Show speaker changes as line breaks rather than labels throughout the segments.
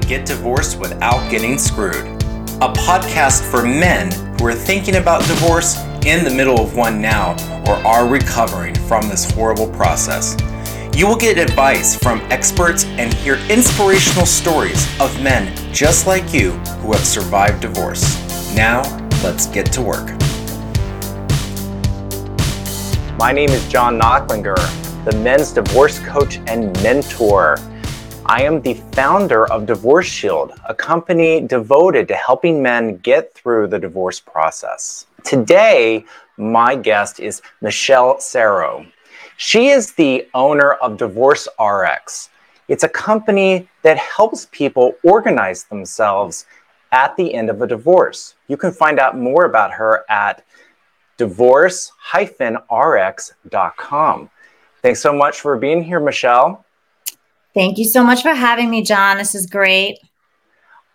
Get Divorced Without Getting Screwed, a podcast for men who are thinking about divorce in the middle of one now or are recovering from this horrible process. You will get advice from experts and hear inspirational stories of men just like you who have survived divorce. Now, let's get to work. My name is John Knocklinger, the men's divorce coach and mentor. I am the founder of Divorce Shield, a company devoted to helping men get through the divorce process. Today, my guest is Michelle Sarro. She is the owner of Divorce RX. It's a company that helps people organize themselves at the end of a divorce. You can find out more about her at divorce-rx.com. Thanks so much for being here, Michelle.
Thank you so much for having me, John. This is great.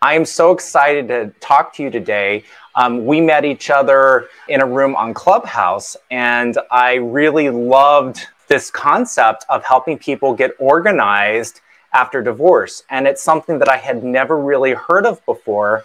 I am so excited to talk to you today. Um, we met each other in a room on Clubhouse, and I really loved this concept of helping people get organized after divorce. And it's something that I had never really heard of before.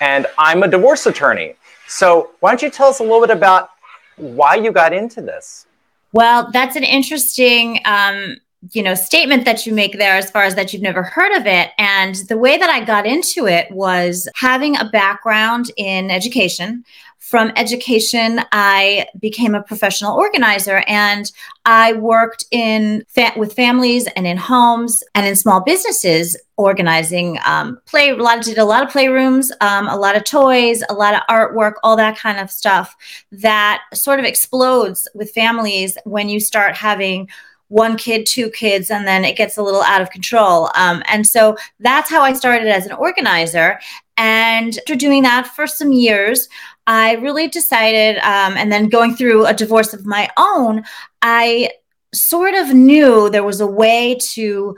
And I'm a divorce attorney. So, why don't you tell us a little bit about why you got into this?
Well, that's an interesting um, you know statement that you make there as far as that you've never heard of it. And the way that i got into it was having a background in education. From education i became a professional organizer and i worked in fa- with families and in homes and in small businesses organizing um, play a lot did a lot of playrooms um, a lot of toys a lot of artwork all that kind of stuff that sort of explodes with families when you start having one kid, two kids, and then it gets a little out of control. Um, and so that's how I started as an organizer. And after doing that for some years, I really decided, um, and then going through a divorce of my own, I sort of knew there was a way to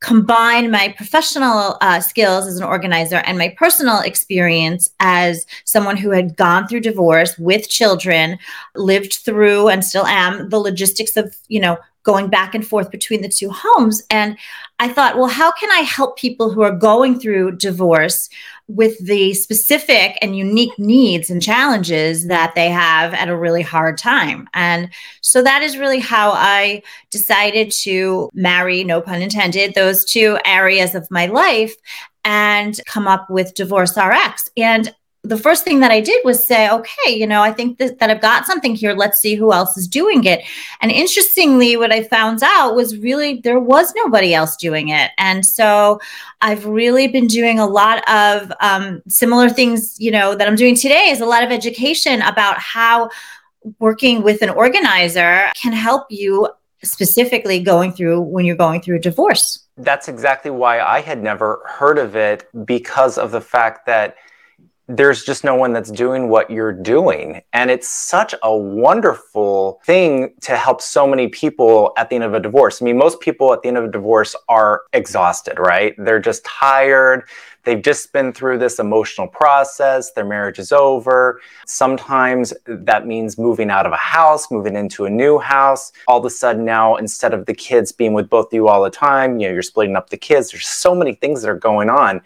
combine my professional uh, skills as an organizer and my personal experience as someone who had gone through divorce with children lived through and still am the logistics of you know going back and forth between the two homes. And I thought, well, how can I help people who are going through divorce with the specific and unique needs and challenges that they have at a really hard time? And so that is really how I decided to marry, no pun intended, those two areas of my life and come up with Divorce RX. And the first thing that I did was say, okay, you know, I think that, that I've got something here. Let's see who else is doing it. And interestingly, what I found out was really there was nobody else doing it. And so I've really been doing a lot of um, similar things, you know, that I'm doing today is a lot of education about how working with an organizer can help you specifically going through when you're going through a divorce.
That's exactly why I had never heard of it because of the fact that there's just no one that's doing what you're doing. And it's such a wonderful thing to help so many people at the end of a divorce. I mean, most people at the end of a divorce are exhausted, right? They're just tired. They've just been through this emotional process. Their marriage is over. Sometimes that means moving out of a house, moving into a new house. All of a sudden, now, instead of the kids being with both of you all the time, you know, you're splitting up the kids. There's so many things that are going on.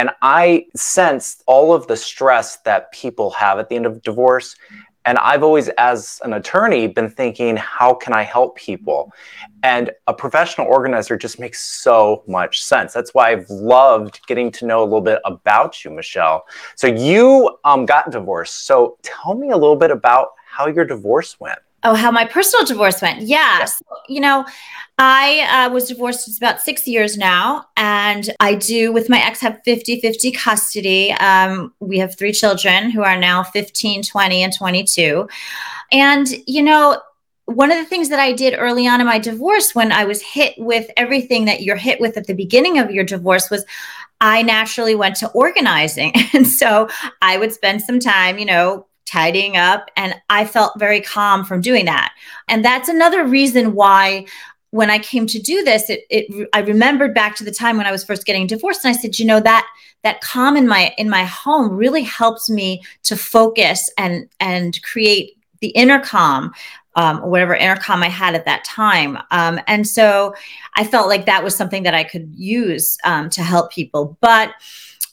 And I sense all of the stress that people have at the end of divorce. And I've always, as an attorney, been thinking, how can I help people? And a professional organizer just makes so much sense. That's why I've loved getting to know a little bit about you, Michelle. So you um, got divorced. So tell me a little bit about how your divorce went.
Oh, how my personal divorce went. Yeah. So, you know, I uh, was divorced it's about six years now, and I do with my ex have 50 50 custody. Um, we have three children who are now 15, 20, and 22. And, you know, one of the things that I did early on in my divorce when I was hit with everything that you're hit with at the beginning of your divorce was I naturally went to organizing. And so I would spend some time, you know, tidying up and i felt very calm from doing that and that's another reason why when i came to do this it, it i remembered back to the time when i was first getting divorced and i said you know that that calm in my in my home really helps me to focus and and create the inner calm um, whatever intercom I had at that time. Um, and so I felt like that was something that I could use um, to help people. But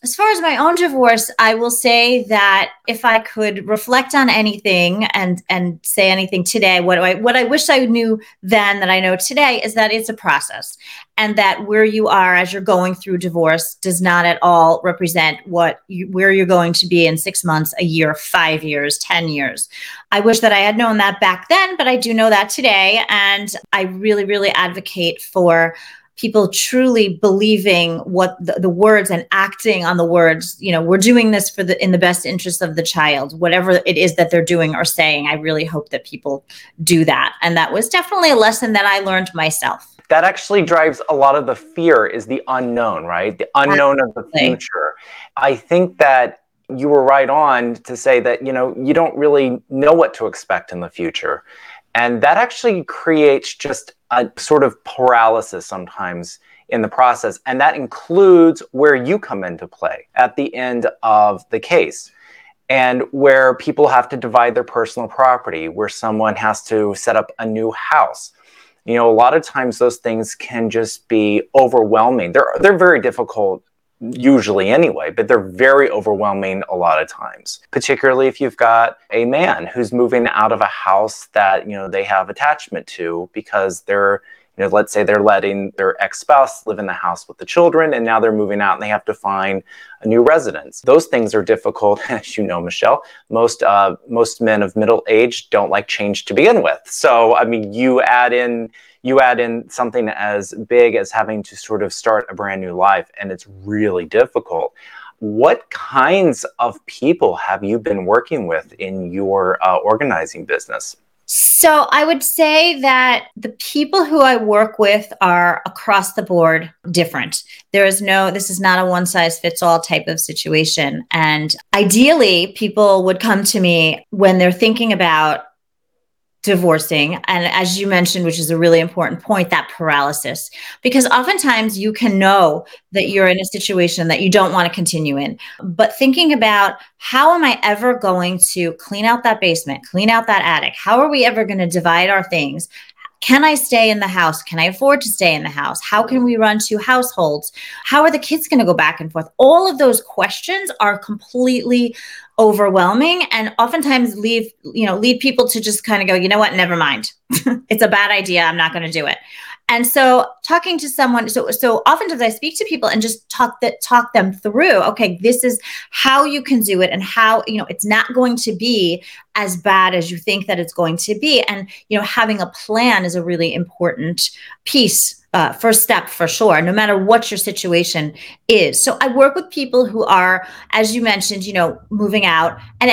as far as my own divorce, I will say that if I could reflect on anything and and say anything today, what I what I wish I knew then that I know today is that it's a process, and that where you are as you're going through divorce does not at all represent what you, where you're going to be in six months, a year, five years, ten years. I wish that I had known that back then, but I do know that today, and I really, really advocate for people truly believing what the, the, words and acting on the words you know we're doing this for the in the best interest of the child. Whatever it is that they're doing or saying i really hope that people do that. And that was definitely a lesson that i learned myself.
That actually drives a lot of the fear is the unknown right? The unknown Absolutely. of the future. I think that you were right on to say that you know you don't really know what to expect in the future and that actually creates just a sort of paralysis sometimes in the process. And that includes where you come into play at the end of the case. And where people have to divide their personal property, where someone has to set up a new house. You know, a lot of times those things can just be overwhelming. They're, they're very difficult usually anyway, but they're very overwhelming a lot of times, particularly if you've got a man who's moving out of a house that, you know, they have attachment to because they're, you know, let's say they're letting their ex-spouse live in the house with the children and now they're moving out and they have to find a new residence. Those things are difficult, as you know, Michelle. Most uh, most men of middle age don't like change to begin with. So, I mean, you add in you add in something as big as having to sort of start a brand new life, and it's really difficult. What kinds of people have you been working with in your uh, organizing business?
So I would say that the people who I work with are across the board different. There is no, this is not a one size fits all type of situation. And ideally, people would come to me when they're thinking about divorcing and as you mentioned which is a really important point that paralysis because oftentimes you can know that you're in a situation that you don't want to continue in but thinking about how am i ever going to clean out that basement clean out that attic how are we ever going to divide our things can I stay in the house? Can I afford to stay in the house? How can we run two households? How are the kids going to go back and forth? All of those questions are completely overwhelming and oftentimes leave you know lead people to just kind of go you know what? Never mind. It's a bad idea. I'm not going to do it. And so talking to someone, so so oftentimes I speak to people and just talk that talk them through, okay, this is how you can do it and how, you know, it's not going to be as bad as you think that it's going to be. And, you know, having a plan is a really important piece uh, first step for sure, no matter what your situation is. So I work with people who are, as you mentioned, you know, moving out. And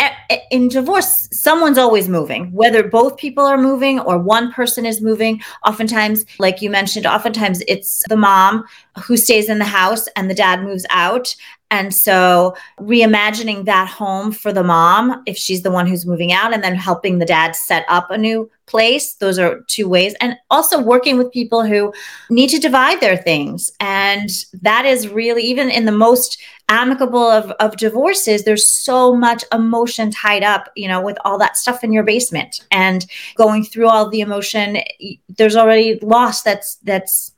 in divorce, someone's always moving, whether both people are moving or one person is moving. Oftentimes, like you mentioned, oftentimes it's the mom who stays in the house and the dad moves out. And so reimagining that home for the mom, if she's the one who's moving out, and then helping the dad set up a new place. Those are two ways. And also working with people who need to divide their things. And that is really, even in the most amicable of, of divorces, there's so much emotion tied up, you know, with all that stuff in your basement and going through all the emotion. There's already loss that's, that's,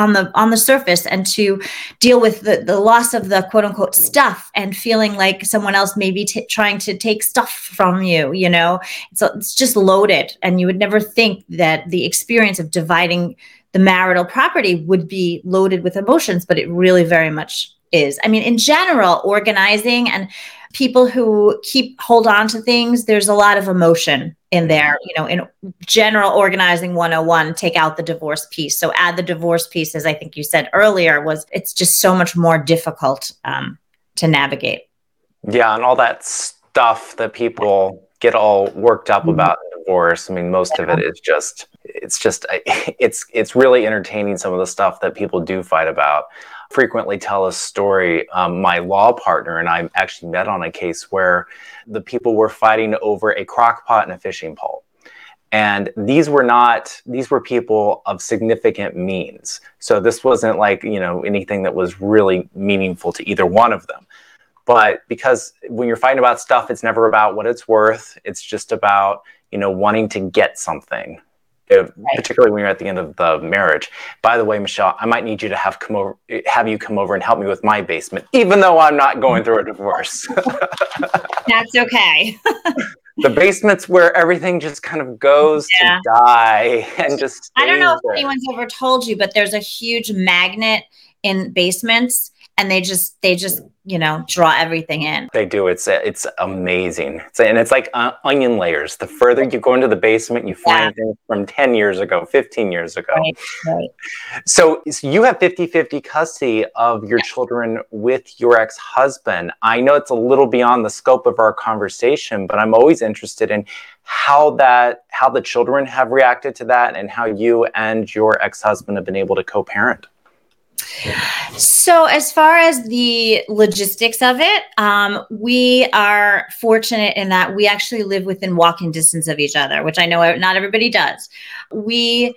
on the on the surface and to deal with the, the loss of the quote unquote stuff and feeling like someone else may be t- trying to take stuff from you you know? So it's just loaded and you would never think that the experience of dividing the marital property would be loaded with emotions but it really very much is. I mean in general organizing and people who keep hold on to things there's a lot of emotion in there you know in general organizing 101 take out the divorce piece so add the divorce piece as i think you said earlier was it's just so much more difficult um, to navigate
yeah and all that stuff that people get all worked up mm-hmm. about divorce i mean most yeah. of it is just it's just it's it's really entertaining some of the stuff that people do fight about frequently tell a story. Um, my law partner and I actually met on a case where the people were fighting over a crock pot and a fishing pole. And these were not, these were people of significant means. So this wasn't like, you know, anything that was really meaningful to either one of them. but because when you're fighting about stuff it's never about what it's worth it's just about you know wanting to get something right. particularly when you're at the end of the marriage by the way michelle i might need you to have come over have you come over and help me with my basement even though i'm not going through a divorce
that's okay
the basement's where everything just kind of goes yeah. to die and just
i don't know if anyone's ever told you but there's a huge magnet in basements and they just they just you know draw everything in.
They do. It's it's amazing. It's, and it's like uh, onion layers. The further you go into the basement you find yeah. things from 10 years ago 15 years ago. Right, right. So, so you have 50-50 custody of your children with your ex-husband. I know it's a little beyond the scope of our conversation but i'm always interested in how that how the children have reacted to that and how you and your ex-husband have been able to co-parent
so, as far as the logistics of it, um, we are fortunate in that we actually live within walking distance of each other, which I know not everybody does. We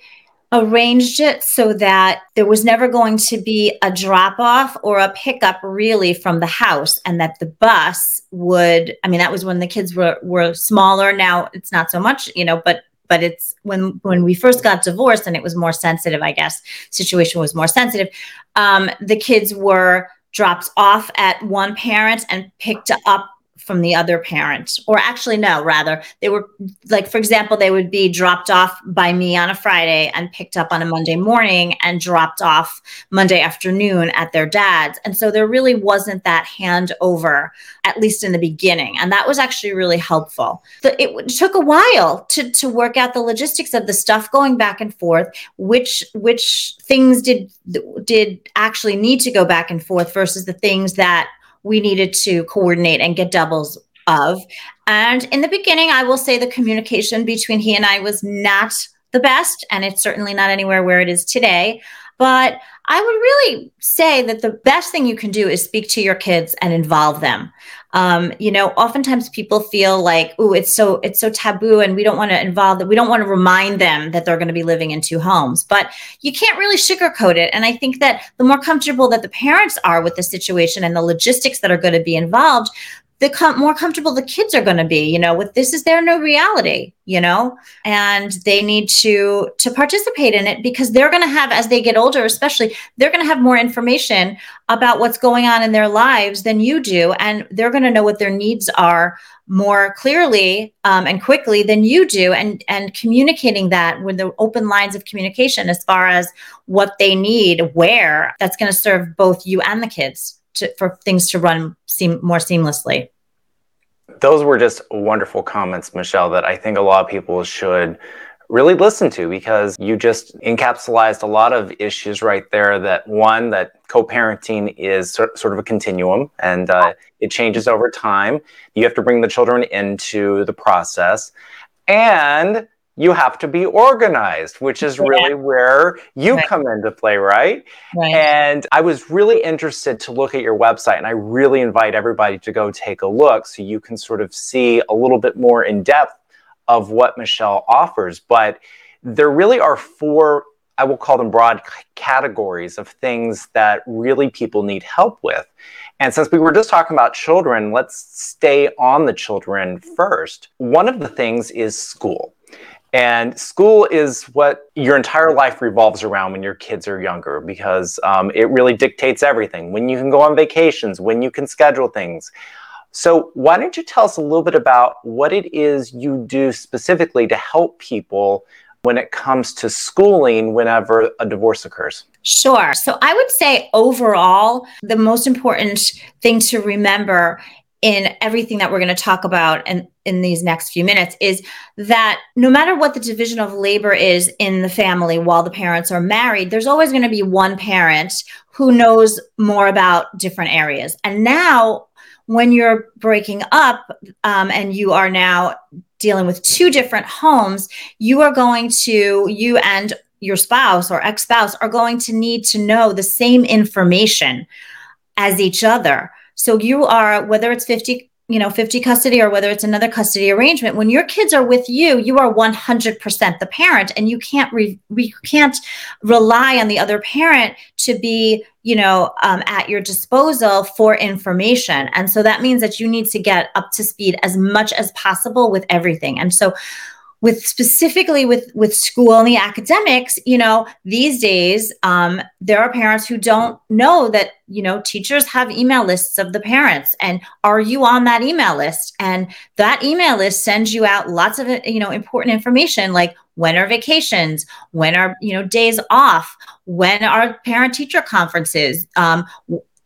arranged it so that there was never going to be a drop off or a pickup really from the house and that the bus would i mean that was when the kids were were smaller now it's not so much you know but but it's when when we first got divorced and it was more sensitive i guess situation was more sensitive um, the kids were dropped off at one parent and picked up from the other parent or actually no rather they were like for example they would be dropped off by me on a friday and picked up on a monday morning and dropped off monday afternoon at their dad's. And so there really wasn't that handover at least in the beginning. And that was actually really helpful. It, it took a while to to work out the logistics of the stuff going back and forth which which things did did actually need to go back and forth versus the things that we needed to coordinate and get doubles of. And in the beginning, I will say the communication between he and I was not the best, and it's certainly not anywhere where it is today. But I would really say that the best thing you can do is speak to your kids and involve them. Um, you know, oftentimes people feel like, "Oh, it's so it's so taboo, and we don't want to involve that. We don't want to remind them that they're going to be living in two homes." But you can't really sugarcoat it. And I think that the more comfortable that the parents are with the situation and the logistics that are going to be involved, the com- more comfortable the kids are going to be you know with this is their new reality you know? And they need to to participate in it because they're going to have as they get older especially they're going to have more information about what's going on in their lives than you do and they're going to know what their needs are more clearly um, and quickly than you do and and communicating that with the open lines of communication as far as what they need where that's going to serve both you and the kids to, for things to run seem more seamlessly
those were just wonderful comments, Michelle, that I think a lot of people should really listen to because you just encapsulated a lot of issues right there that one that co-parenting is sort of a continuum and uh, it changes over time. You have to bring the children into the process. And you have to be organized, which is really yeah. where you right. come into play, right? right? And I was really interested to look at your website, and I really invite everybody to go take a look so you can sort of see a little bit more in depth of what Michelle offers. But there really are four, I will call them broad categories of things that really people need help with. And since we were just talking about children, let's stay on the children mm-hmm. first. One of the things is school. And school is what your entire life revolves around when your kids are younger because um, it really dictates everything when you can go on vacations, when you can schedule things. So, why don't you tell us a little bit about what it is you do specifically to help people when it comes to schooling whenever a divorce occurs?
Sure. So, I would say overall, the most important thing to remember in everything that we're going to talk about and in these next few minutes is that no matter what the division of labor is in the family while the parents are married there's always going to be one parent who knows more about different areas. And now when you're breaking up um, and you are now dealing with two different homes you are going to you and your spouse or ex-spouse are going to need to know the same information as each other so you are, whether it's 50 you know 50 custody or whether it's another custody arrangement when your kids are with you you are 100% the parent and you can't re- we can't rely on the other parent to be you know um, at your disposal for information. And so that means that you need to get up to speed as much as possible with everything. And so with specifically with with school and the academics you know these days um, there are parents who don't know that you know teachers have email lists of the parents. And are you on that email list? And that email list sends you out lots of you know important information like when are vacations? When are you know days off? When are parent teacher conferences? Um,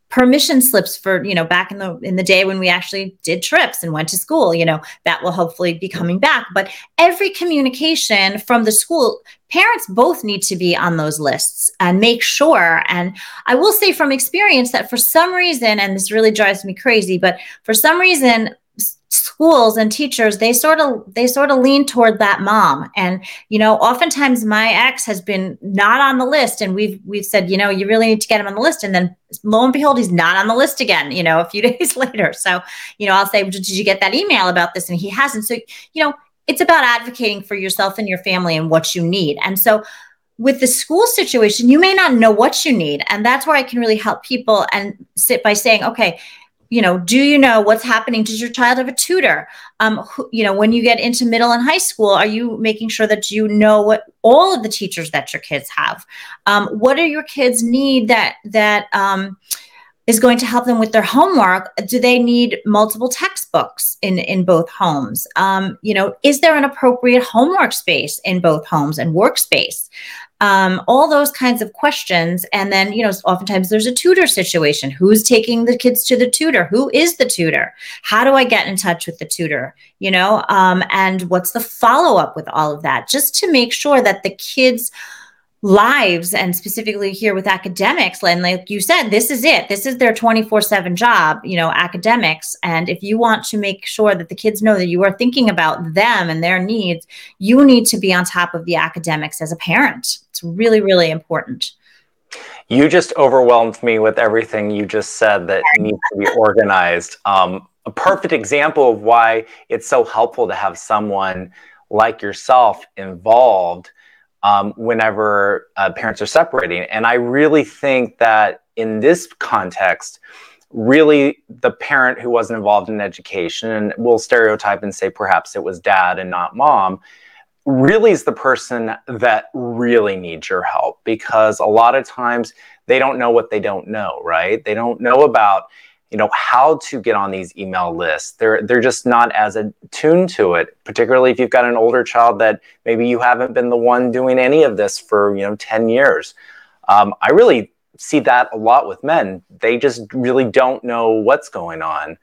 permission slips for you know back in the in the day when we actually did trips and went to school you know that will hopefully be coming back. But every communication from the school parents both need to be on those lists and make sure. And i will say from experience that for some reason and this really drives me crazy but for some reason schools and teachers they sort of they sort of lean toward that mom. And you know oftentimes my ex has been not on the list and we've we've said you know you really need to get him on the list. And then lo and behold he's not on the list again you know a few days later. So you know i'll say did you get that email about this? And he hasn't. So you know it's about advocating for yourself and your family and what you need. And so with the school situation you may not know what you need. And that's where i can really help people and sit by saying okay you know do you know what's happening? Does your child have a tutor? Um who, you know when you get into middle and high school are you making sure that you know what all of the teachers that your kids have? Um, what do your kids need that that um, is going to help them with their homework? Do they need multiple textbooks in in both homes? Um, you know is there an appropriate homework space in both homes and workspace um, all those kinds of questions. And then, you know, oftentimes there's a tutor situation. Who's taking the kids to the tutor? Who is the tutor? How do I get in touch with the tutor? You know, um, and what's the follow up with all of that? Just to make sure that the kids lives and specifically here with academics and like you said this is it. This is their 24/7 job you know academics. And if you want to make sure that the kids know that you are thinking about them and their needs you need to be on top of the academics as a parent. It's really really important.
You just overwhelmed me with everything you just said that needs to be organized. Um, a perfect example of why it's so helpful to have someone like yourself involved um, whenever uh, parents are separating. And I really think that in this context, really the parent who wasn't involved in education, and we'll stereotype and say perhaps it was dad and not mom, really is the person that really needs your help because a lot of times they don't know what they don't know, right? They don't know about you know how to get on these email lists. They're they're just not as attuned to it particularly if you've got an older child that maybe you haven't been the one doing any of this for you know 10 years. Um, i really see that a lot with men. They just really don't know what's going on.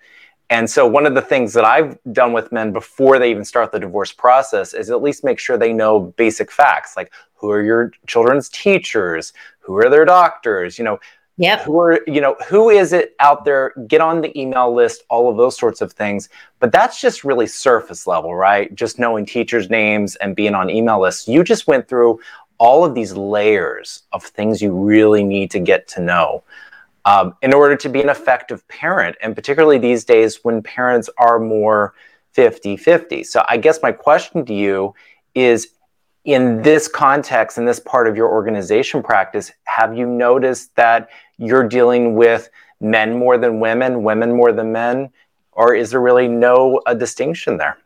And so one of the things that i've done with men before they even start the divorce process is at least make sure they know basic facts like who are your children's teachers? Who are their doctors? You know
yeah.
Who are, you know, who is it out there? Get on the email list, all of those sorts of things. But that's just really surface level, right? Just knowing teachers' names and being on email lists. You just went through all of these layers of things you really need to get to know um, in order to be an effective parent. And particularly these days when parents are more 50 50. So I guess my question to you is in this context, in this part of your organization practice, have you noticed that you're dealing with men more than women, women more than men, or is there really no a distinction there?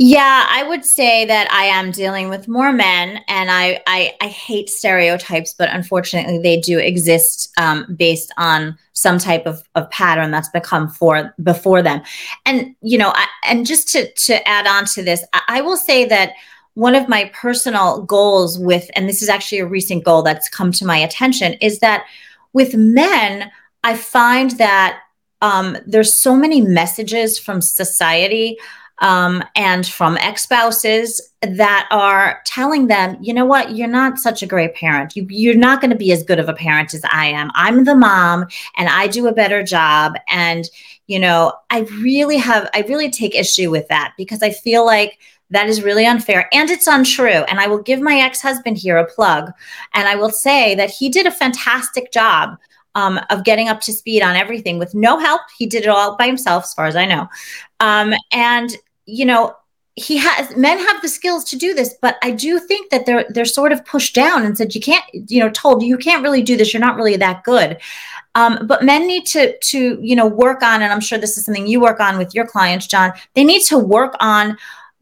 Yeah, I would say that I am dealing with more men, and I I, I hate stereotypes, but unfortunately, they do exist um, based on some type of, of pattern that's become for before them. And you know, I, and just to to add on to this, I, I will say that one of my personal goals with, and this is actually a recent goal that's come to my attention, is that with men, I find that um, there's so many messages from society um, and from ex spouses that are telling them, you know what, you're not such a great parent. You, you're not going to be as good of a parent as I am. I'm the mom and I do a better job. And, you know, I really have, I really take issue with that because I feel like that is really unfair and it's untrue. And I will give my ex husband here a plug. And I will say that he did a fantastic job um, of getting up to speed on everything with no help. He did it all by himself, as far as I know. Um, and you know, he has men have the skills to do this, but I do think that they're they're sort of pushed down and said you can't, you know, told you can't really do this. You're not really that good. Um, but men need to to you know work on, and I'm sure this is something you work on with your clients, John. They need to work on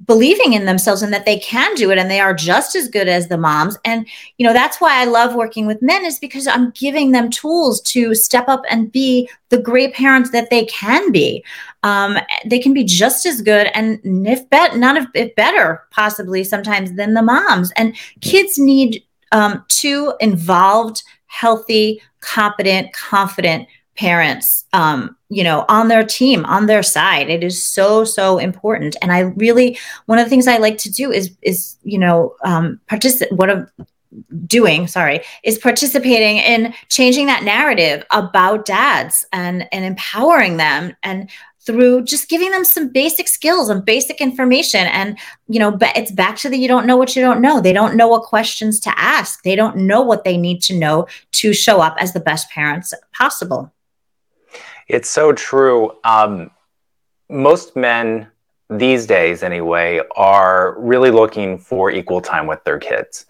believing in themselves and that they can do it and they are just as good as the moms. And you know that's why i love working with men is because i'm giving them tools to step up and be the great parents that they can be. Um, they can be just as good and if bet none of it better possibly sometimes than the moms. And kids need um, two involved healthy competent confident parents um, you know on their team on their side. It is so so important. And i really one of the things i like to do is is you know um participate what i'm doing sorry is participating in changing that narrative about dads and and empowering them and through just giving them some basic skills and basic information. And you know but it's back to the you don't know what you don't know. They don't know what questions to ask. They don't know what they need to know to show up as the best parents possible
it's so true. Um, most men these days, anyway, are really looking for equal time with their kids.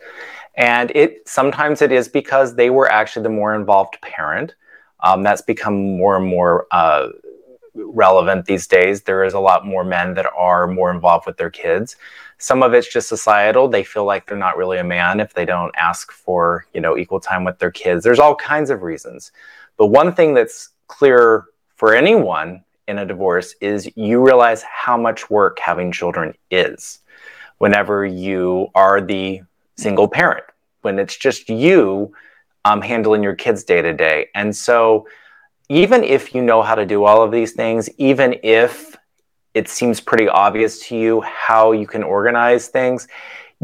And it sometimes it is because they were actually the more involved parent. Um, that's become more and more uh, relevant these days. There is a lot more men that are more involved with their kids. Some of it's just societal. They feel like they're not really a man if they don't ask for, you know, equal time with their kids. There's all kinds of reasons. But one thing that's clear for anyone in a divorce is you realize how much work having children is whenever you are the single parent, when it's just you um, handling your kids day to day. And so, even if you know how to do all of these things, even if it seems pretty obvious to you how you can organize things,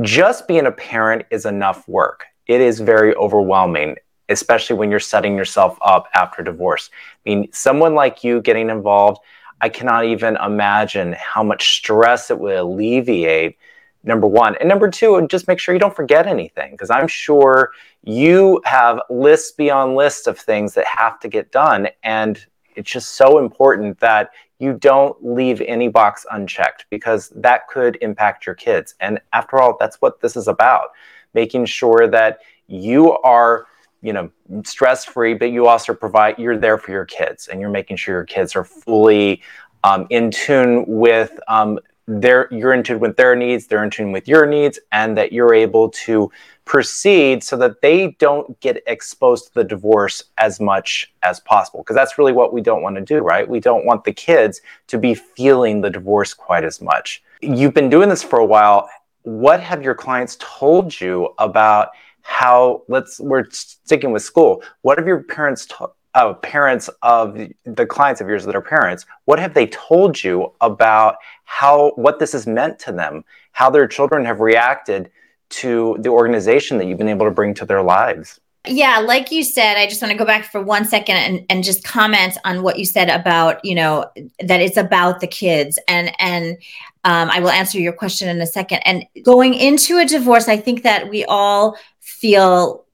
just being a parent is enough work. It is very overwhelming especially when you're setting yourself up after divorce. I mean, someone like you getting involved, I cannot even imagine how much stress it would alleviate. Number one. And number two, just make sure you don't forget anything because I'm sure you have lists beyond lists of things that have to get done. And it's just so important that you don't leave any box unchecked because that could impact your kids. And after all, that's what this is about making sure that you are you know stress free but you also provide you're there for your kids and you're making sure your kids are fully um, in tune with um, their you're in tune with their needs they're in tune with your needs and that you're able to proceed so that they don't get exposed to the divorce as much as possible. Because that's really what we don't want to do right? We don't want the kids to be feeling the divorce quite as much. You've been doing this for a while. What have your clients told you about how let's we're sticking with school what have your parents uh, parents of the clients of yours that are parents what have they told you about how what this has meant to them how their children have reacted to the organization that you've been able to bring to their lives
yeah, like you said, I just want to go back for one second and, and just comment on what you said about, you know, that it's about the kids. And and um, I will answer your question in a second. And going into a divorce, I think that we all feel,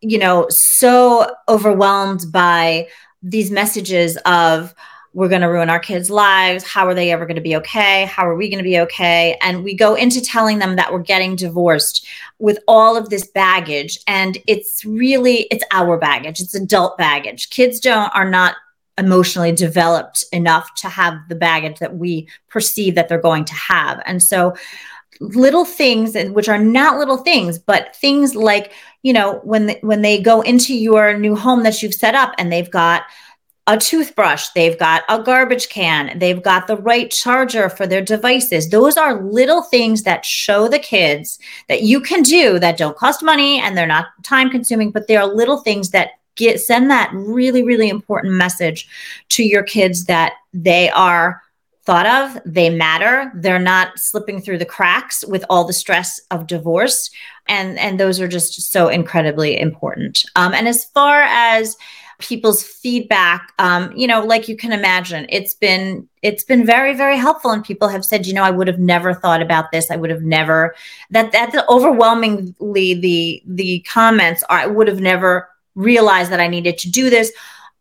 you know, so overwhelmed by these messages of, we're going to ruin our kids' lives. How are they ever going to be okay? How are we going to be okay? And we go into telling them that we're getting divorced with all of this baggage. And it's really, it's our baggage. It's adult baggage. Kids don't, are not emotionally developed enough to have the baggage that we perceive that they're going to have. And so little things which are not little things but things like you know when the, when they go into your new home that you've set up and they've got a toothbrush, they've got a garbage can, they've got the right charger for their devices. Those are little things that show the kids that you can do that don't cost money and they're not time consuming, but they are little things that get send that really really important message to your kids that they are thought of, they matter, they're not slipping through the cracks with all the stress of divorce and and those are just so incredibly important. Um, and as far as people's feedback um, you know like you can imagine it's been it's been very very helpful and people have said you know i would have never thought about this i would have never that that's overwhelmingly the the comments are i would have never realized that I needed to do this.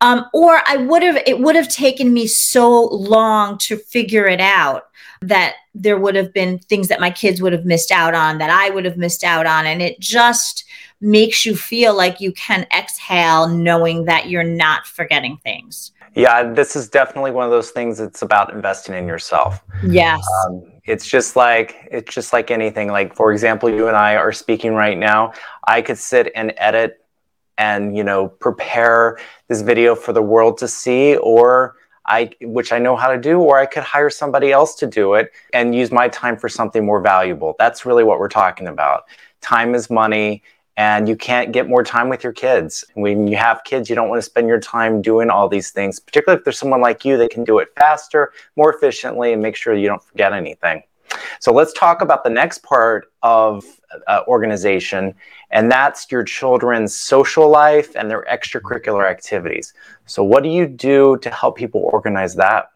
Um, or I would have, it would have taken me so long to figure it out that there would have been things that my kids would have missed out on, that I would have missed out on. And it just makes you feel like you can exhale knowing that you're not forgetting things.
Yeah, this is definitely one of those things that's about investing in yourself.
Yes. Um,
it's just like it's just like anything. Like for example, you and I are speaking right now. I could sit and edit and you know prepare this video for the world to see or I which I know how to do or I could hire somebody else to do it and use my time for something more valuable. That's really what we're talking about. Time is money and you can't get more time with your kids. When you have kids, you don't want to spend your time doing all these things, particularly if there's someone like you that can do it faster, more efficiently and make sure you don't forget anything. So let's talk about the next part of uh, organization, and that's your children's social life and their extracurricular activities. So, what do you do to help people organize that?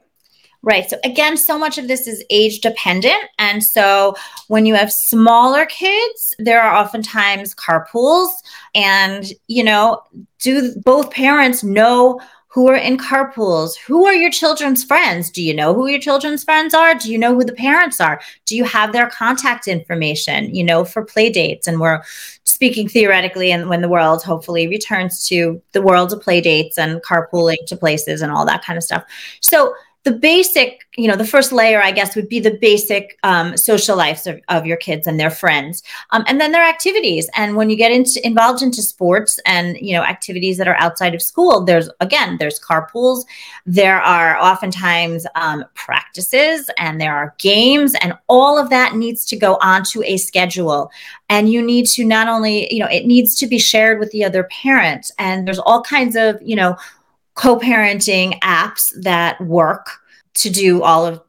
Right. So again, so much of this is age dependent. And so when you have smaller kids, there are oftentimes carpools and, you know, do both parents know who are in carpools. Who are your children's friends? Do you know who your children's friends are? Do you know who the parents are? Do you have their contact information you know for play dates? And we're speaking theoretically and when the world hopefully returns to the world of play dates and carpooling to places and all that kind of stuff. So the basic, you know, the first layer, I guess, would be the basic um, social lives of, of, your kids and their friends, um, and then their activities. And when you get into involved into sports and you know activities that are outside of school, there's again, there's carpools, there are oftentimes um, practices, and there are games, and all of that needs to go onto a schedule. And you need to not only, you know, it needs to be shared with the other parents, and there's all kinds of, you know co-parenting apps that work to do all of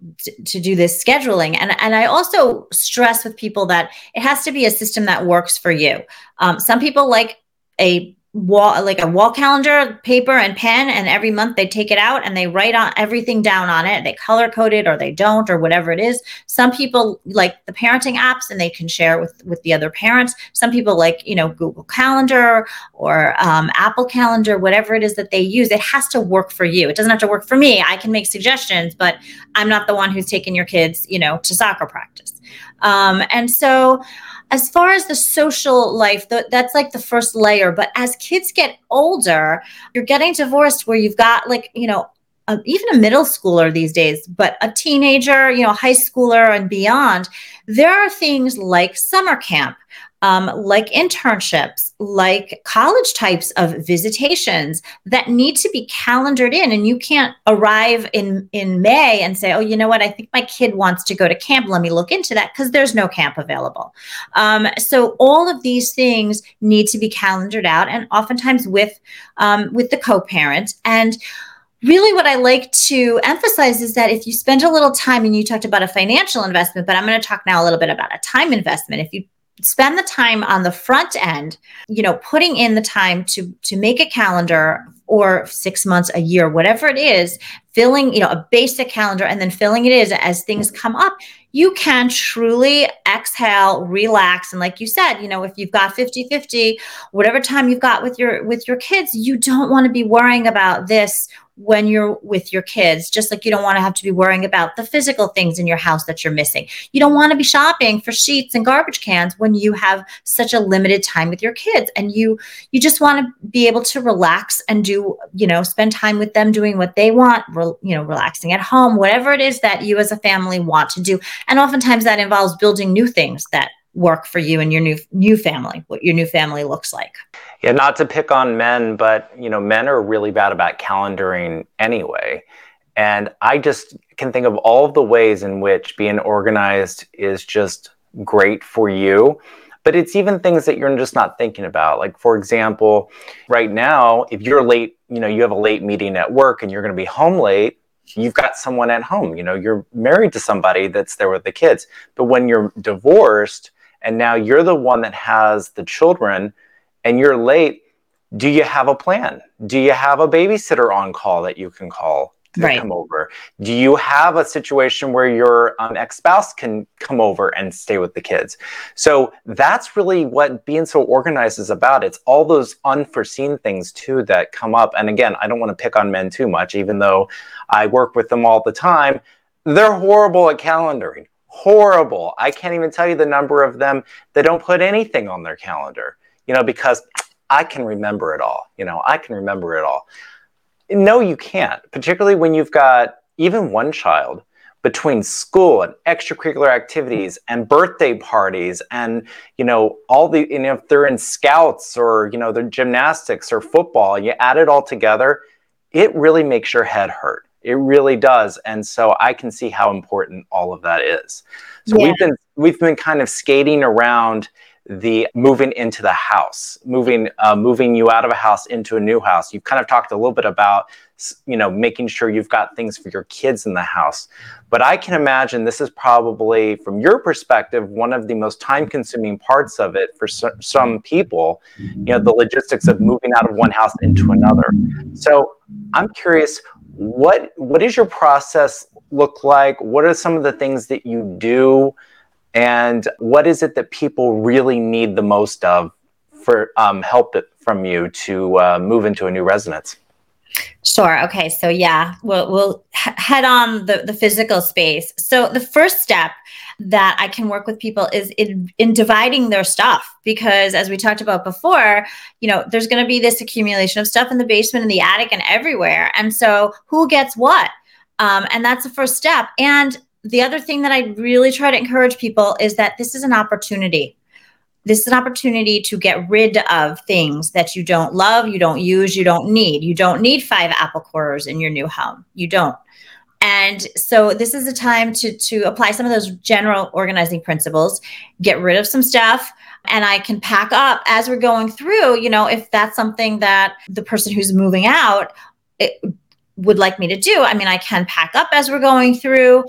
to do this scheduling. And and i also stress with people that it has to be a system that works for you. Um, some people like a wall like a wall calendar paper and pen and every month they take it out and they write on everything down on it. They color code it or they don't or whatever it is. Some people like the parenting apps and they can share with with the other parents. Some people like you know google calendar or um, apple calendar whatever it is that they use. It has to work for you. It doesn't have to work for me. I can make suggestions but i'm not the one who's taking your kids you know to soccer practice um, and so as far as the social life, the, that's like the first layer. But as kids get older, you're getting divorced where you've got like, you know, a, even a middle schooler these days, but a teenager, you know, high schooler and beyond, there are things like summer camp um, like internships, like college types of visitations that need to be calendared in. And you can't arrive in, in May and say, oh, you know what? I think my kid wants to go to camp. Let me look into that because there's no camp available. Um, so all of these things need to be calendared out and oftentimes with, um, with the co-parent. And really what I like to emphasize is that if you spend a little time and you talked about a financial investment, but I'm going to talk now a little bit about a time investment. If you spend the time on the front end you know putting in the time to to make a calendar or six months a year whatever it is filling you know a basic calendar and then filling it is as things come up you can truly exhale relax and like you said you know if you've got 50 50 whatever time you've got with your with your kids you don't want to be worrying about this when you're with your kids, just like you don't want to have to be worrying about the physical things in your house that you're missing. You don't want to be shopping for sheets and garbage cans when you have such a limited time with your kids and you you just want to be able to relax and do, you know, spend time with them doing what they want, re, you know, relaxing at home, whatever it is that you as a family want to do. And oftentimes that involves building new things that work for you and your new new family, what your new family looks like.
Yeah, not to pick on men, but you know, men are really bad about calendaring anyway. And I just can think of all of the ways in which being organized is just great for you. But it's even things that you're just not thinking about. Like, for example, right now, if you're late, you know, you have a late meeting at work and you're going to be home late, you've got someone at home. You know, you're married to somebody that's there with the kids. But when you're divorced and now you're the one that has the children, and you're late, do you have a plan? Do you have a babysitter on call that you can call? To
Right.
come over? Do you have a situation where your um, ex spouse can come over and stay with the kids? So that's really what being so organized is about. It's all those unforeseen things too that come up. And again, I don't want to pick on men too much, even though I work with them all the time. They're horrible at calendaring. Horrible. I can't even tell you the number of them that don't put anything on their calendar, you know, because I can remember it all. You know, I can remember it all. No, you can't, particularly when you've got even one child between school and extracurricular activities and birthday parties and you know all the you know if they're in scouts or you know they're gymnastics or football you add it all together it really makes your head hurt. It really does. And so i can see how important all of that is. So
Yeah.
we've been we've been kind of skating around the moving into the house moving uh, moving you out of a house into a new house. You've kind of talked a little bit about you know making sure you've got things for your kids in the house. But i can imagine this is probably from your perspective one of the most time consuming parts of it for so- some people you know the logistics of moving out of one house into another. So i'm curious what what is your process look like? What are some of the things that you do and what is it that people really need the most of for um, help from you to uh, move into a new residence
Sure. Okay. So yeah, we'll we'll head on the the physical space. So the first step that I can work with people is in, in dividing their stuff because as we talked about before, you know, there's going to be this accumulation of stuff in the basement, in the attic, and everywhere. And so who gets what? Um, and that's the first step. And the other thing that I really try to encourage people is that this is an opportunity this is an opportunity to get rid of things that you don't love, you don't use, you don't need. You don't need five apple cores in your new home. You don't. And so this is a time to to apply some of those general organizing principles, get rid of some stuff, and I can pack up as we're going through, you know, if that's something that the person who's moving out it, would like me to do. I mean, I can pack up as we're going through.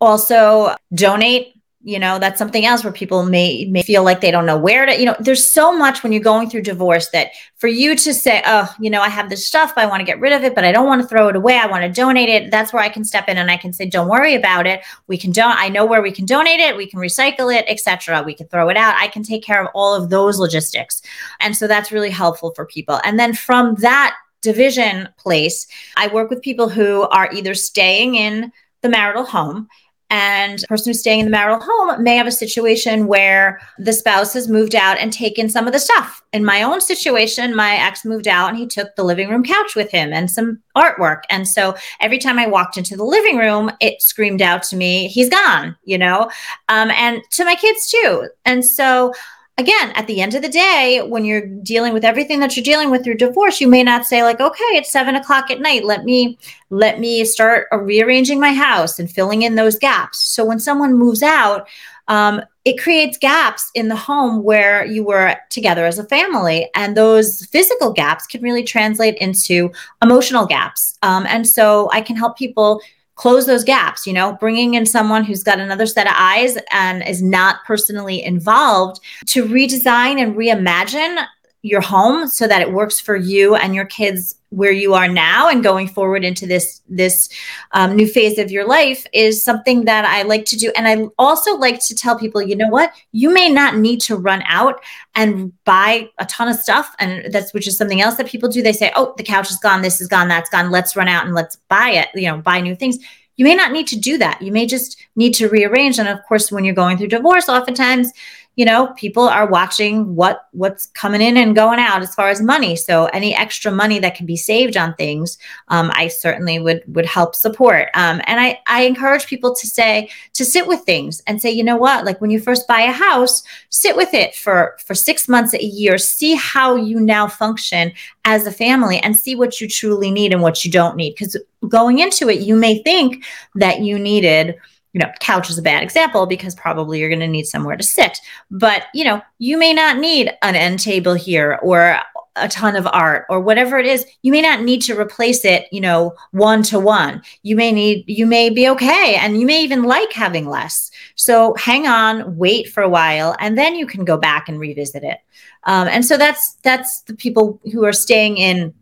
Also, donate you know that's something else where people may may feel like they don't know where to you know there's so much when you're going through divorce that for you to say oh you know i have this stuff i want to get rid of it but i don't want to throw it away i want to donate it that's where i can step in and i can say don't worry about it. We can don't i know where we can donate it we can recycle it etc we can throw it out. I can take care of all of those logistics. And so that's really helpful for people. And then from that division place i work with people who are either staying in the marital home and person who's staying in the marital home may have a situation where the spouse has moved out and taken some of the stuff. In my own situation, my ex moved out and he took the living room couch with him and some artwork. And so every time I walked into the living room, it screamed out to me, he's gone, you know, um, and to my kids too. And so again, at the end of the day, when you're dealing with everything that you're dealing with through divorce, you may not say like, okay, it's seven o'clock at night. Let me let me start rearranging my house and filling in those gaps. So when someone moves out, um, it creates gaps in the home where you were together as a family, and those physical gaps can really translate into emotional gaps. Um, and so I can help people close those gaps you know bringing in someone who's got another set of eyes and is not personally involved to redesign and reimagine your home so that it works for you and your kids where you are now and going forward into this this um, new phase of your life is something that i like to do. And i also like to tell people you know what? You may not need to run out and buy a ton of stuff and that's which is something else that people do. They say oh the couch is gone. This is gone. That's gone. Let's run out and let's buy it you know buy new things. You may not need to do that. You may just need to rearrange. And of course when you're going through divorce oftentimes you know people are watching what what's coming in and going out as far as money. So any extra money that can be saved on things um, i certainly would would help support. Um, and i i encourage people to say to sit with things and say you know what? Like when you first buy a house sit with it for for six months a year. See how you now function as a family and see what you truly need and what you don't need. Because going into it you may think that you needed you know, couch is a bad example because probably you're going to need somewhere to sit. But, you know, you may not need an end table here or a ton of art or whatever it is. You may not need to replace it, you know, one to one. You may need, you may be okay. And you may even like having less. So hang on, wait for a while, and then you can go back and revisit it. Um, and so that's, that's the people who are staying in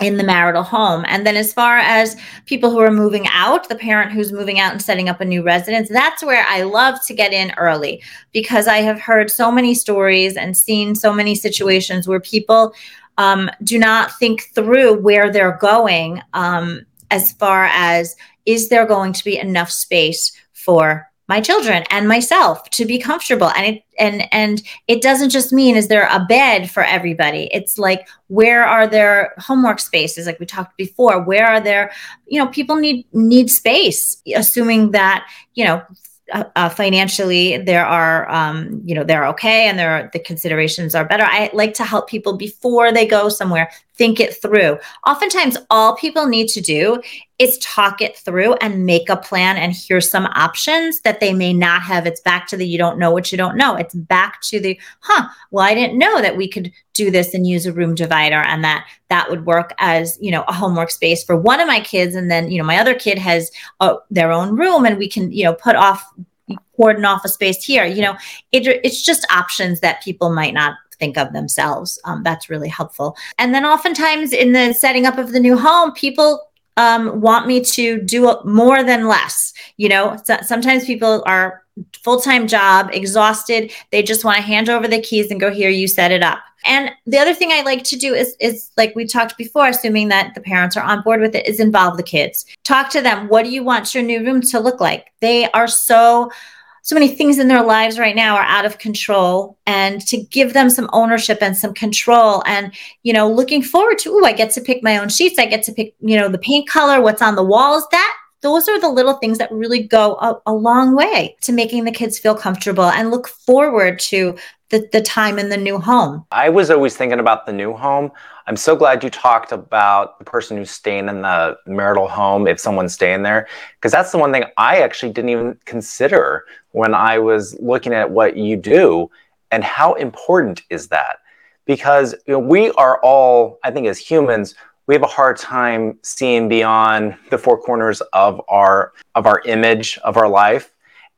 in the marital home. And then as far as people who are moving out, the parent who's moving out and setting up a new residence, that's where I love to get in early because I have heard so many stories and seen so many situations where people um, do not think through where they're going um, as far as is there going to be enough space for my children and myself to be comfortable. And it and and it doesn't just mean is there a bed for everybody? It's like where are there homework spaces? Like we talked before where are there you know people need need space assuming that you know uh, uh, financially there are um, you know they're okay and there are the considerations are better. I like to help people before they go somewhere think it through. Oftentimes all people need to do is talk it through and make a plan and here's some options that they may not have. It's back to the you don't know what you don't know. It's back to the huh well i didn't know that we could do this and use a room divider and that that would work as you know a homework space for one of my kids. And then you know my other kid has uh, their own room and we can you know put off cordon off a space here you know. It, it's just options that people might not think of themselves um, that's really helpful and then oftentimes in the setting up of the new home people um, want me to do more than less you know so sometimes people are full-time job exhausted they just want to hand over the keys and go here you set it up and the other thing I like to do is, is like we talked before, assuming that the parents are on board with it, is involve the kids. Talk to them. What do you want your new room to look like? They are so so many things in their lives right now are out of control and to give them some ownership and some control and you know looking forward to oh i get to pick my own sheets. I get to pick you know the paint color what's on the walls. That those are the little things that really go a, a long way to making the kids feel comfortable and look forward to the, the time in the new home.
I was always thinking about the new home. I'm so glad you talked about the person who's staying in the marital home if someone's staying there, because that's the one thing I actually didn't even consider when I was looking at what you do and how important is that? Because you know, we are all, I think, as humans, we have a hard time seeing beyond the four corners of our of our image of our life.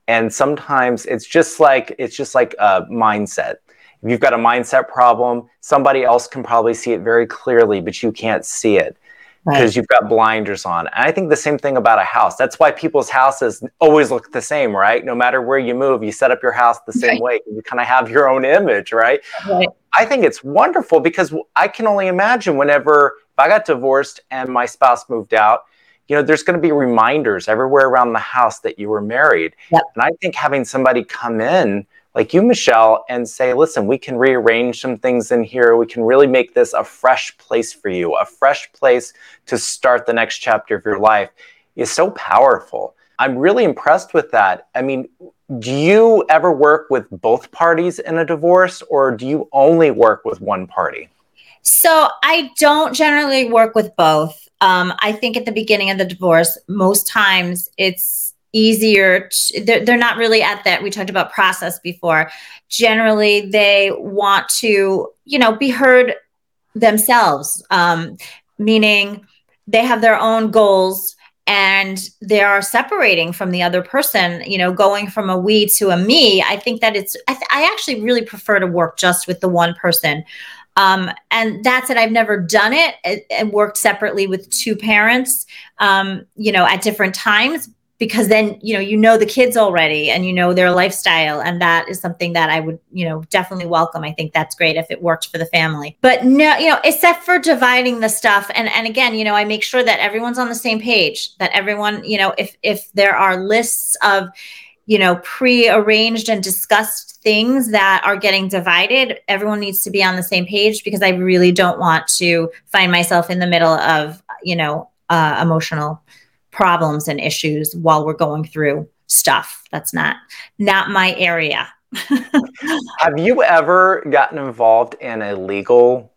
And sometimes it's just like it's just like a mindset. If you've got a mindset problem somebody else can probably see it very clearly but you can't see it because right. you've got blinders on. And i think the same thing about a house. That's why people's houses always look the same right? No matter where you move you set up your house the same right. way. You kind of have your own image right? right. I think it's wonderful because i can only imagine whenever if i got divorced and my spouse moved out you know, there's going to be reminders everywhere around the house that you were married. Yep. And I think having somebody come in like you, Michelle, and say, listen, we can rearrange some things in here. We can really make this a fresh place for you, a fresh place to start the next chapter of your life is so powerful. I'm really impressed with that. I mean, do you ever work with both parties in a divorce or do you only work with one party?
So I don't generally work with both. Um, I think at the beginning of the divorce, most times it's easier. To, they're, they're not really at that. We talked about process before. Generally, they want to, you know, be heard themselves, um, meaning they have their own goals and they are separating from the other person you know going from a we to a me i think that it's I, th- I, actually really prefer to work just with the one person um, and that's it. I've never done it and worked separately with two parents, um, you know, at different times because then you know you know the kids already and you know their lifestyle and that is something that i would you know definitely welcome i think that's great if it worked for the family but no you know except for dividing the stuff and and again you know i make sure that everyone's on the same page that everyone you know if if there are lists of you know pre-arranged and discussed things that are getting divided, everyone needs to be on the same page because I really don't want to find myself in the middle of, you know, uh, emotional problems and issues while we're going through stuff. That's not not my area.
Have you ever gotten involved in a legal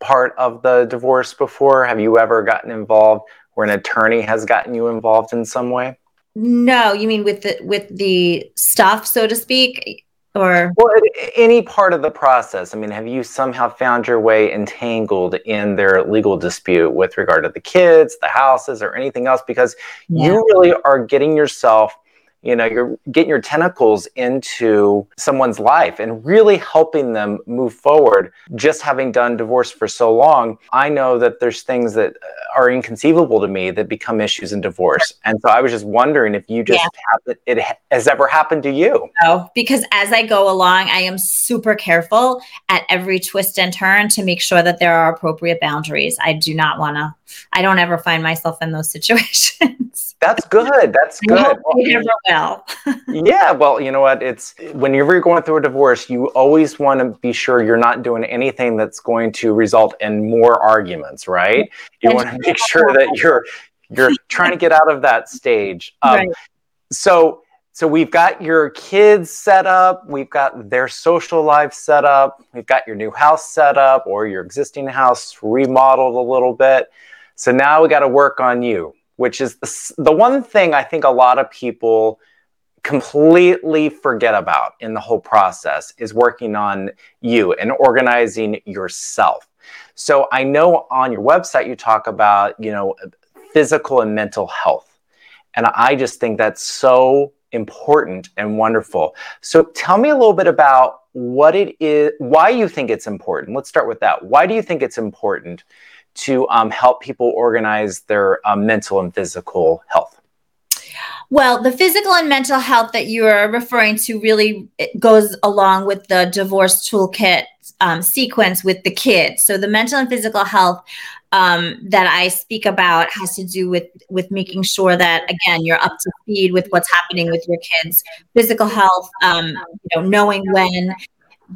part of the divorce before? Have you ever gotten involved where an attorney has gotten you involved in some way?
No, you mean with the with the stuff, so to speak or?
Well any part of the process. I mean have you somehow found your way entangled in their legal dispute with regard to the kids the houses or anything else? Because yeah. you really are getting yourself you know you're getting your tentacles into someone's life and really helping them move forward. Just having done divorce for so long i know that there's things that are inconceivable to me that become issues in divorce. And so i was just wondering if you just yeah. have it, it has ever happened to you.
No because as i go along i am super careful at every twist and turn to make sure that there are appropriate boundaries. I do not want to i don't ever find myself in those situations
that's good that's good
well.
yeah, well, you know what? It's whenever you're going through a divorce, you always want to be sure you're not doing anything that's going to result in more arguments, right? You want to make sure that you're you're trying to get out of that stage. Um, right. So so we've got your kids set up, we've got their social life set up, we've got your new house set up or your existing house remodeled a little bit. So now we got to work on you which is the, the one thing I think a lot of people completely forget about in the whole process is working on you and organizing yourself. So I know on your website you talk about, you know, physical and mental health. And I just think that's so important and wonderful. So tell me a little bit about what it is, why you think it's important. Let's start with that. Why do you think it's important to um, help people organize their um, mental and physical health?
Well, the physical and mental health that you are referring to really goes along with the divorce toolkit um, sequence with the kids. So the mental and physical health um, that I speak about has to do with with making sure that again you're up to speed with what's happening with your kids' physical health. Um, you know, knowing when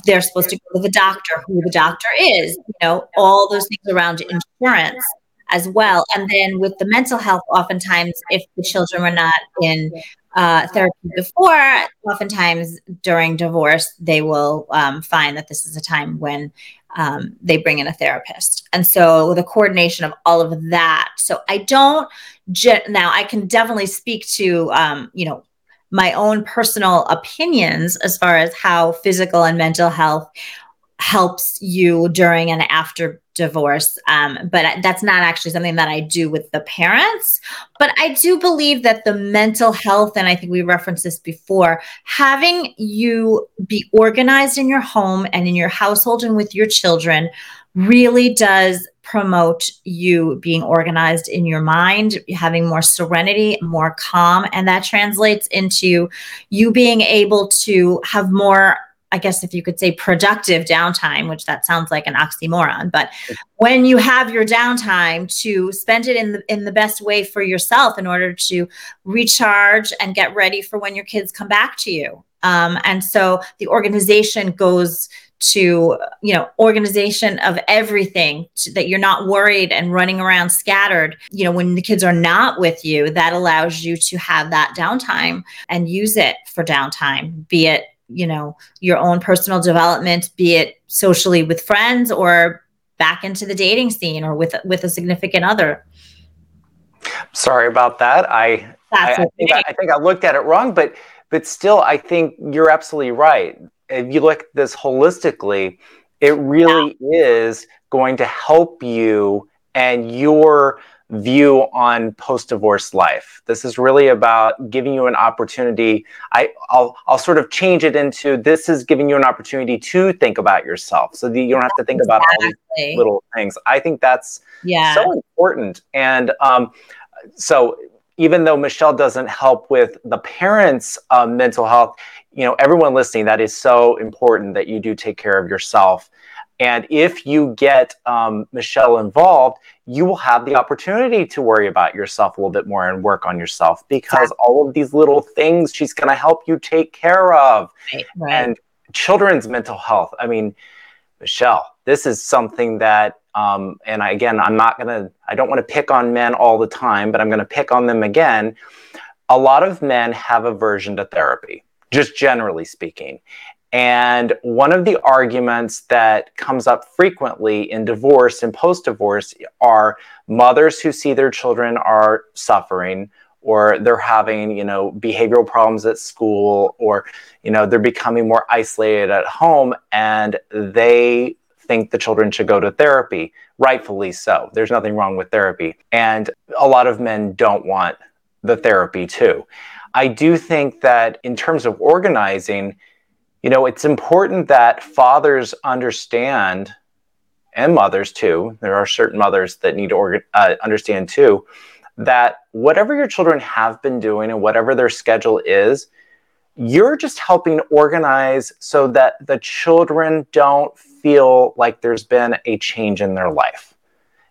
they're supposed to go to the doctor, who the doctor is, you know, all those things around insurance as well. And then with the mental health, oftentimes, if the children were not in uh, therapy before, oftentimes during divorce, they will um, find that this is a time when um, they bring in a therapist. And so the coordination of all of that. So I don't, ge- now I can definitely speak to, um, you know, my own personal opinions as far as how physical and mental health helps you during and after divorce. Um, but that's not actually something that I do with the parents. But I do believe that the mental health, and I think we referenced this before, having you be organized in your home and in your household and with your children really does promote you being organized in your mind, having more serenity, more calm. And that translates into you being able to have more I guess if you could say productive downtime, which that sounds like an oxymoron, but when you have your downtime to spend it in the in the best way for yourself in order to recharge and get ready for when your kids come back to you. Um, and so the organization goes to you know organization of everything to, that you're not worried and running around scattered you know when the kids are not with you that allows you to have that downtime and use it for downtime be it you know your own personal development be it socially with friends or back into the dating scene or with with a significant other.
Sorry about that. I I, I, think I, I think i looked at it wrong but but still i think you're absolutely right if you look at this holistically, it really yeah. is going to help you and your view on post-divorce life. This is really about giving you an opportunity. I, will I'll sort of change it into this is giving you an opportunity to think about yourself, so that you don't have to think exactly. about all these little things. I think that's yeah. so important. And um, so even though Michelle doesn't help with the parents' uh, mental health, you know, everyone listening, that is so important that you do take care of yourself. And if you get um, Michelle involved, you will have the opportunity to worry about yourself a little bit more and work on yourself because all of these little things she's going to help you take care of. Right, right. And children's mental health. I mean, Michelle, this is something that, um, and I, again, I'm not going to, I don't want to pick on men all the time, but I'm going to pick on them again. A lot of men have aversion to therapy just generally speaking. And one of the arguments that comes up frequently in divorce and post divorce are mothers who see their children are suffering or they're having, you know, behavioral problems at school or, you know, they're becoming more isolated at home and they think the children should go to therapy, rightfully so. There's nothing wrong with therapy. And a lot of men don't want the therapy too. I do think that in terms of organizing, you know, it's important that fathers understand and mothers too. There are certain mothers that need to orga- uh, understand too that whatever your children have been doing and whatever their schedule is, you're just helping organize so that the children don't feel like there's been a change in their life.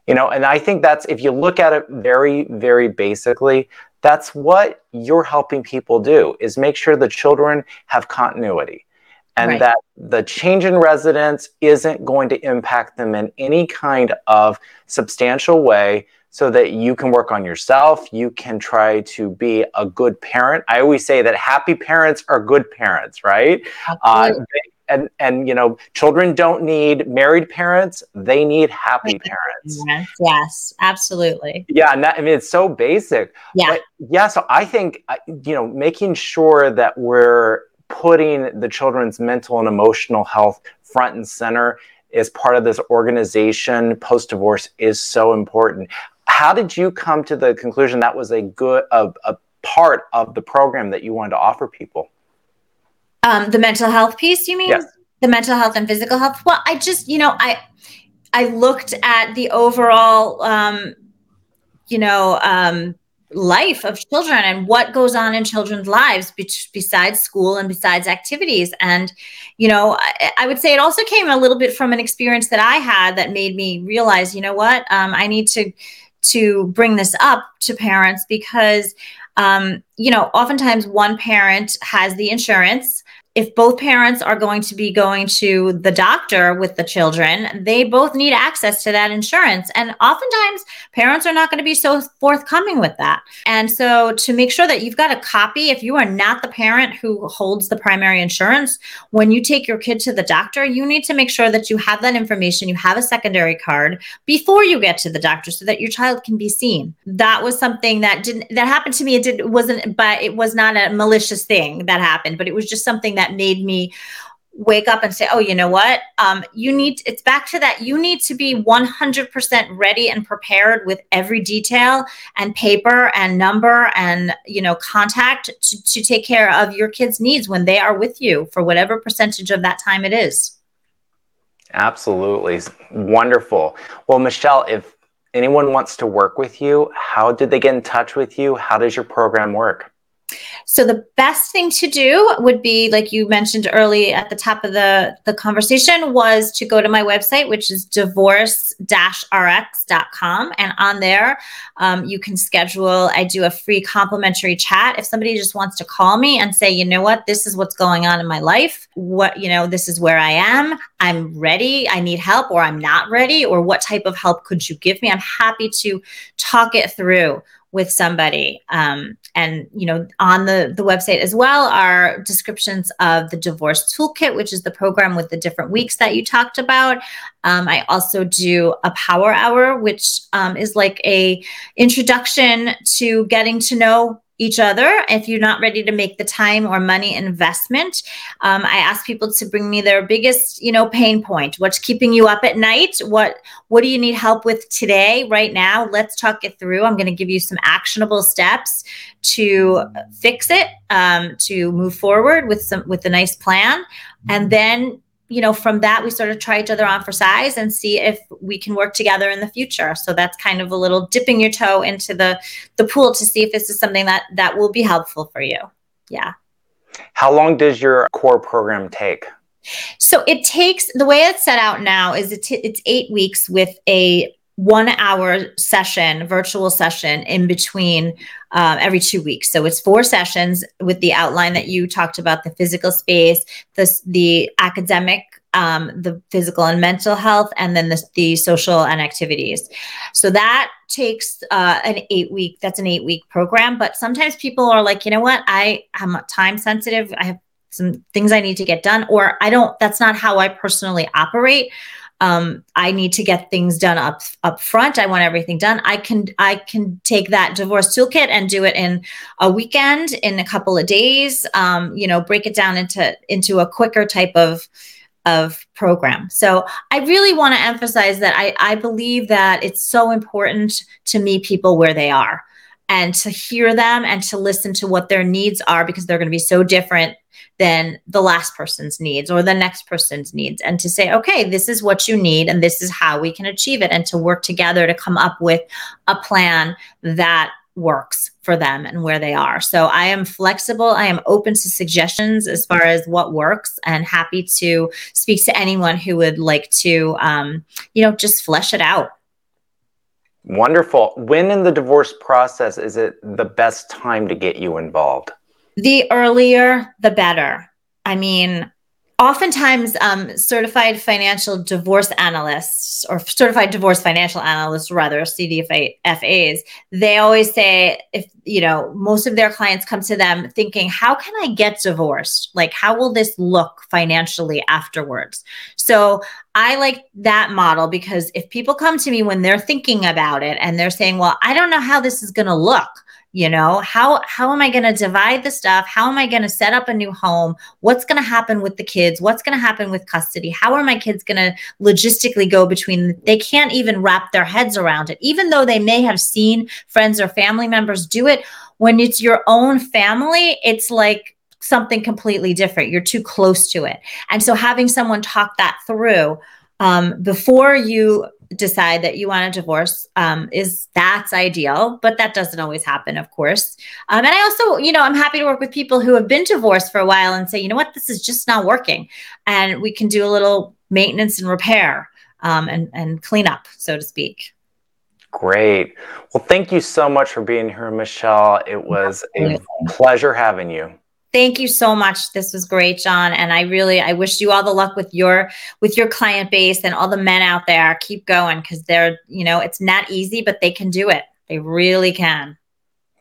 You know, and I think that's if you look at it very, very basically, that's what you're helping people do is make sure the children have continuity and right. that the change in residence isn't going to impact them in any kind of substantial way so that you can work on yourself you can try to be a good parent. I always say that happy parents are good parents right? Uh, and and you know children don't need married parents they need happy parents.
yes, yes absolutely.
Yeah and that, i mean it's so basic
yeah.
but yeah so i think you know making sure that we're putting the children's mental and emotional health front and center as part of this organization. Post divorce is so important how did you come to the conclusion that was a good a, a part of the program that you wanted to offer people
um, the mental health piece, you mean?
Yes.
The mental health and physical health. Well, I just, you know, I I looked at the overall um, you know, um, life of children and what goes on in children's lives be- besides school and besides activities and you know I, I, would say it also came a little bit from an experience that i had that made me realize you know what um, i need to to bring this up to parents because um, you know oftentimes one parent has the insurance if both parents are going to be going to the doctor with the children, they both need access to that insurance. And oftentimes, parents are not going to be so forthcoming with that. And so, to make sure that you've got a copy, if you are not the parent who holds the primary insurance, when you take your kid to the doctor, you need to make sure that you have that information, you have a secondary card before you get to the doctor so that your child can be seen. That was something that didn't that happened to me. It did wasn't, but it was not a malicious thing that happened, but it was just something that that made me wake up and say, oh, you know what? Um, you need, it's back to that. You need to be 100% ready and prepared with every detail and paper and number and, you know, contact to, to take care of your kids' needs when they are with you for whatever percentage of that time it is.
Absolutely. Wonderful. Well, Michelle, if anyone wants to work with you, how did they get in touch with you? How does your program work?
So the best thing to do would be, like you mentioned early at the top of the, the conversation, was to go to my website, which is divorce-rx.com. And on there, um, you can schedule, I do a free complimentary chat. If somebody just wants to call me and say, you know what, this is what's going on in my life. What, you know, this is where I am. I'm ready. I need help or I'm not ready. Or what type of help could you give me? I'm happy to talk it through with somebody. Um, and you know on the the website as well are descriptions of the divorce toolkit which is the program with the different weeks that you talked about. Um, i also do a power hour which um, is like a introduction to getting to know each other. If you're not ready to make the time or money investment um, i ask people to bring me their biggest you know pain point. What's keeping you up at night? What what do you need help with today right now? Let's talk it through. I'm going to give you some actionable steps to fix it um, to move forward with some with a nice plan. And then you know, from that, we sort of try each other on for size and see if we can work together in the future. So that's kind of a little dipping your toe into the the pool to see if this is something that that will be helpful for you. Yeah.
How long does your core program take?
So it takes the way it's set out now is it t- it's eight weeks with a one hour session, virtual session in between um, every two weeks. So it's four sessions with the outline that you talked about the physical space, the, the academic, um, the physical and mental health, and then the, the social and activities. So that takes uh, an eight week, that's an eight week program. But sometimes people are like, you know what, I am time sensitive. I have some things I need to get done, or I don't, that's not how I personally operate um, I need to get things done up up front. I want everything done. I can I can take that divorce toolkit and do it in a weekend, in a couple of days. Um, you know, break it down into into a quicker type of of program. So I really want to emphasize that I, I believe that it's so important to meet people where they are. and to hear them and to listen to what their needs are because they're going to be so different than the last person's needs or the next person's needs and to say okay this is what you need and this is how we can achieve it and to work together to come up with a plan that works for them and where they are. So I am flexible. I am open to suggestions as far as what works and happy to speak to anyone who would like to, um, you know, just flesh it out.
Wonderful. When in the divorce process is it the best time to get you involved?
The earlier, the better. I mean, oftentimes um, certified financial divorce analysts or certified divorce financial analysts rather cdfas they always say if you know most of their clients come to them thinking how can i get divorced like how will this look financially afterwards so i like that model because if people come to me when they're thinking about it and they're saying well i don't know how this is going to look you know how how am i going to divide the stuff? How am i going to set up a new home? What's going to happen with the kids? What's going to happen with custody? How are my kids going to logistically go between they can't even wrap their heads around it. Even though they may have seen friends or family members do it when it's your own family it's like something completely different. You're too close to it. And so having someone talk that through um, before you decide that you want a divorce um, is that's ideal but that doesn't always happen of course. Um, and i also you know i'm happy to work with people who have been divorced for a while and say you know what? This is just not working. And we can do a little maintenance and repair um, and, and clean up so to speak.
Great. Well thank you so much for being here michelle. It was a pleasure having you
thank you so much. This was great john and i really i wish you all the luck with your with your client base and all the men out there. Keep going because they're you know it's not easy but they can do it. They really can.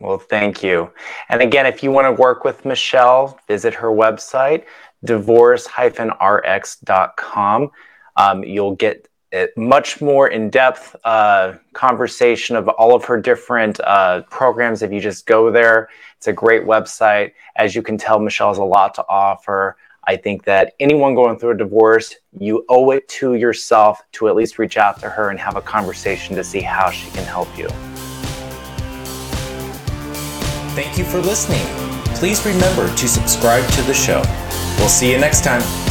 Well thank you. And again if you want to work with michelle visit her website divorce-rx.com um, you'll get much more in-depth uh, conversation of all of her different uh, programs if you just go there it's a great website. As you can tell, Michelle has a lot to offer. I think that anyone going through a divorce, you owe it to yourself to at least reach out to her and have a conversation to see how she can help you.
Thank you for listening. Please remember to subscribe to the show. We'll see you next time.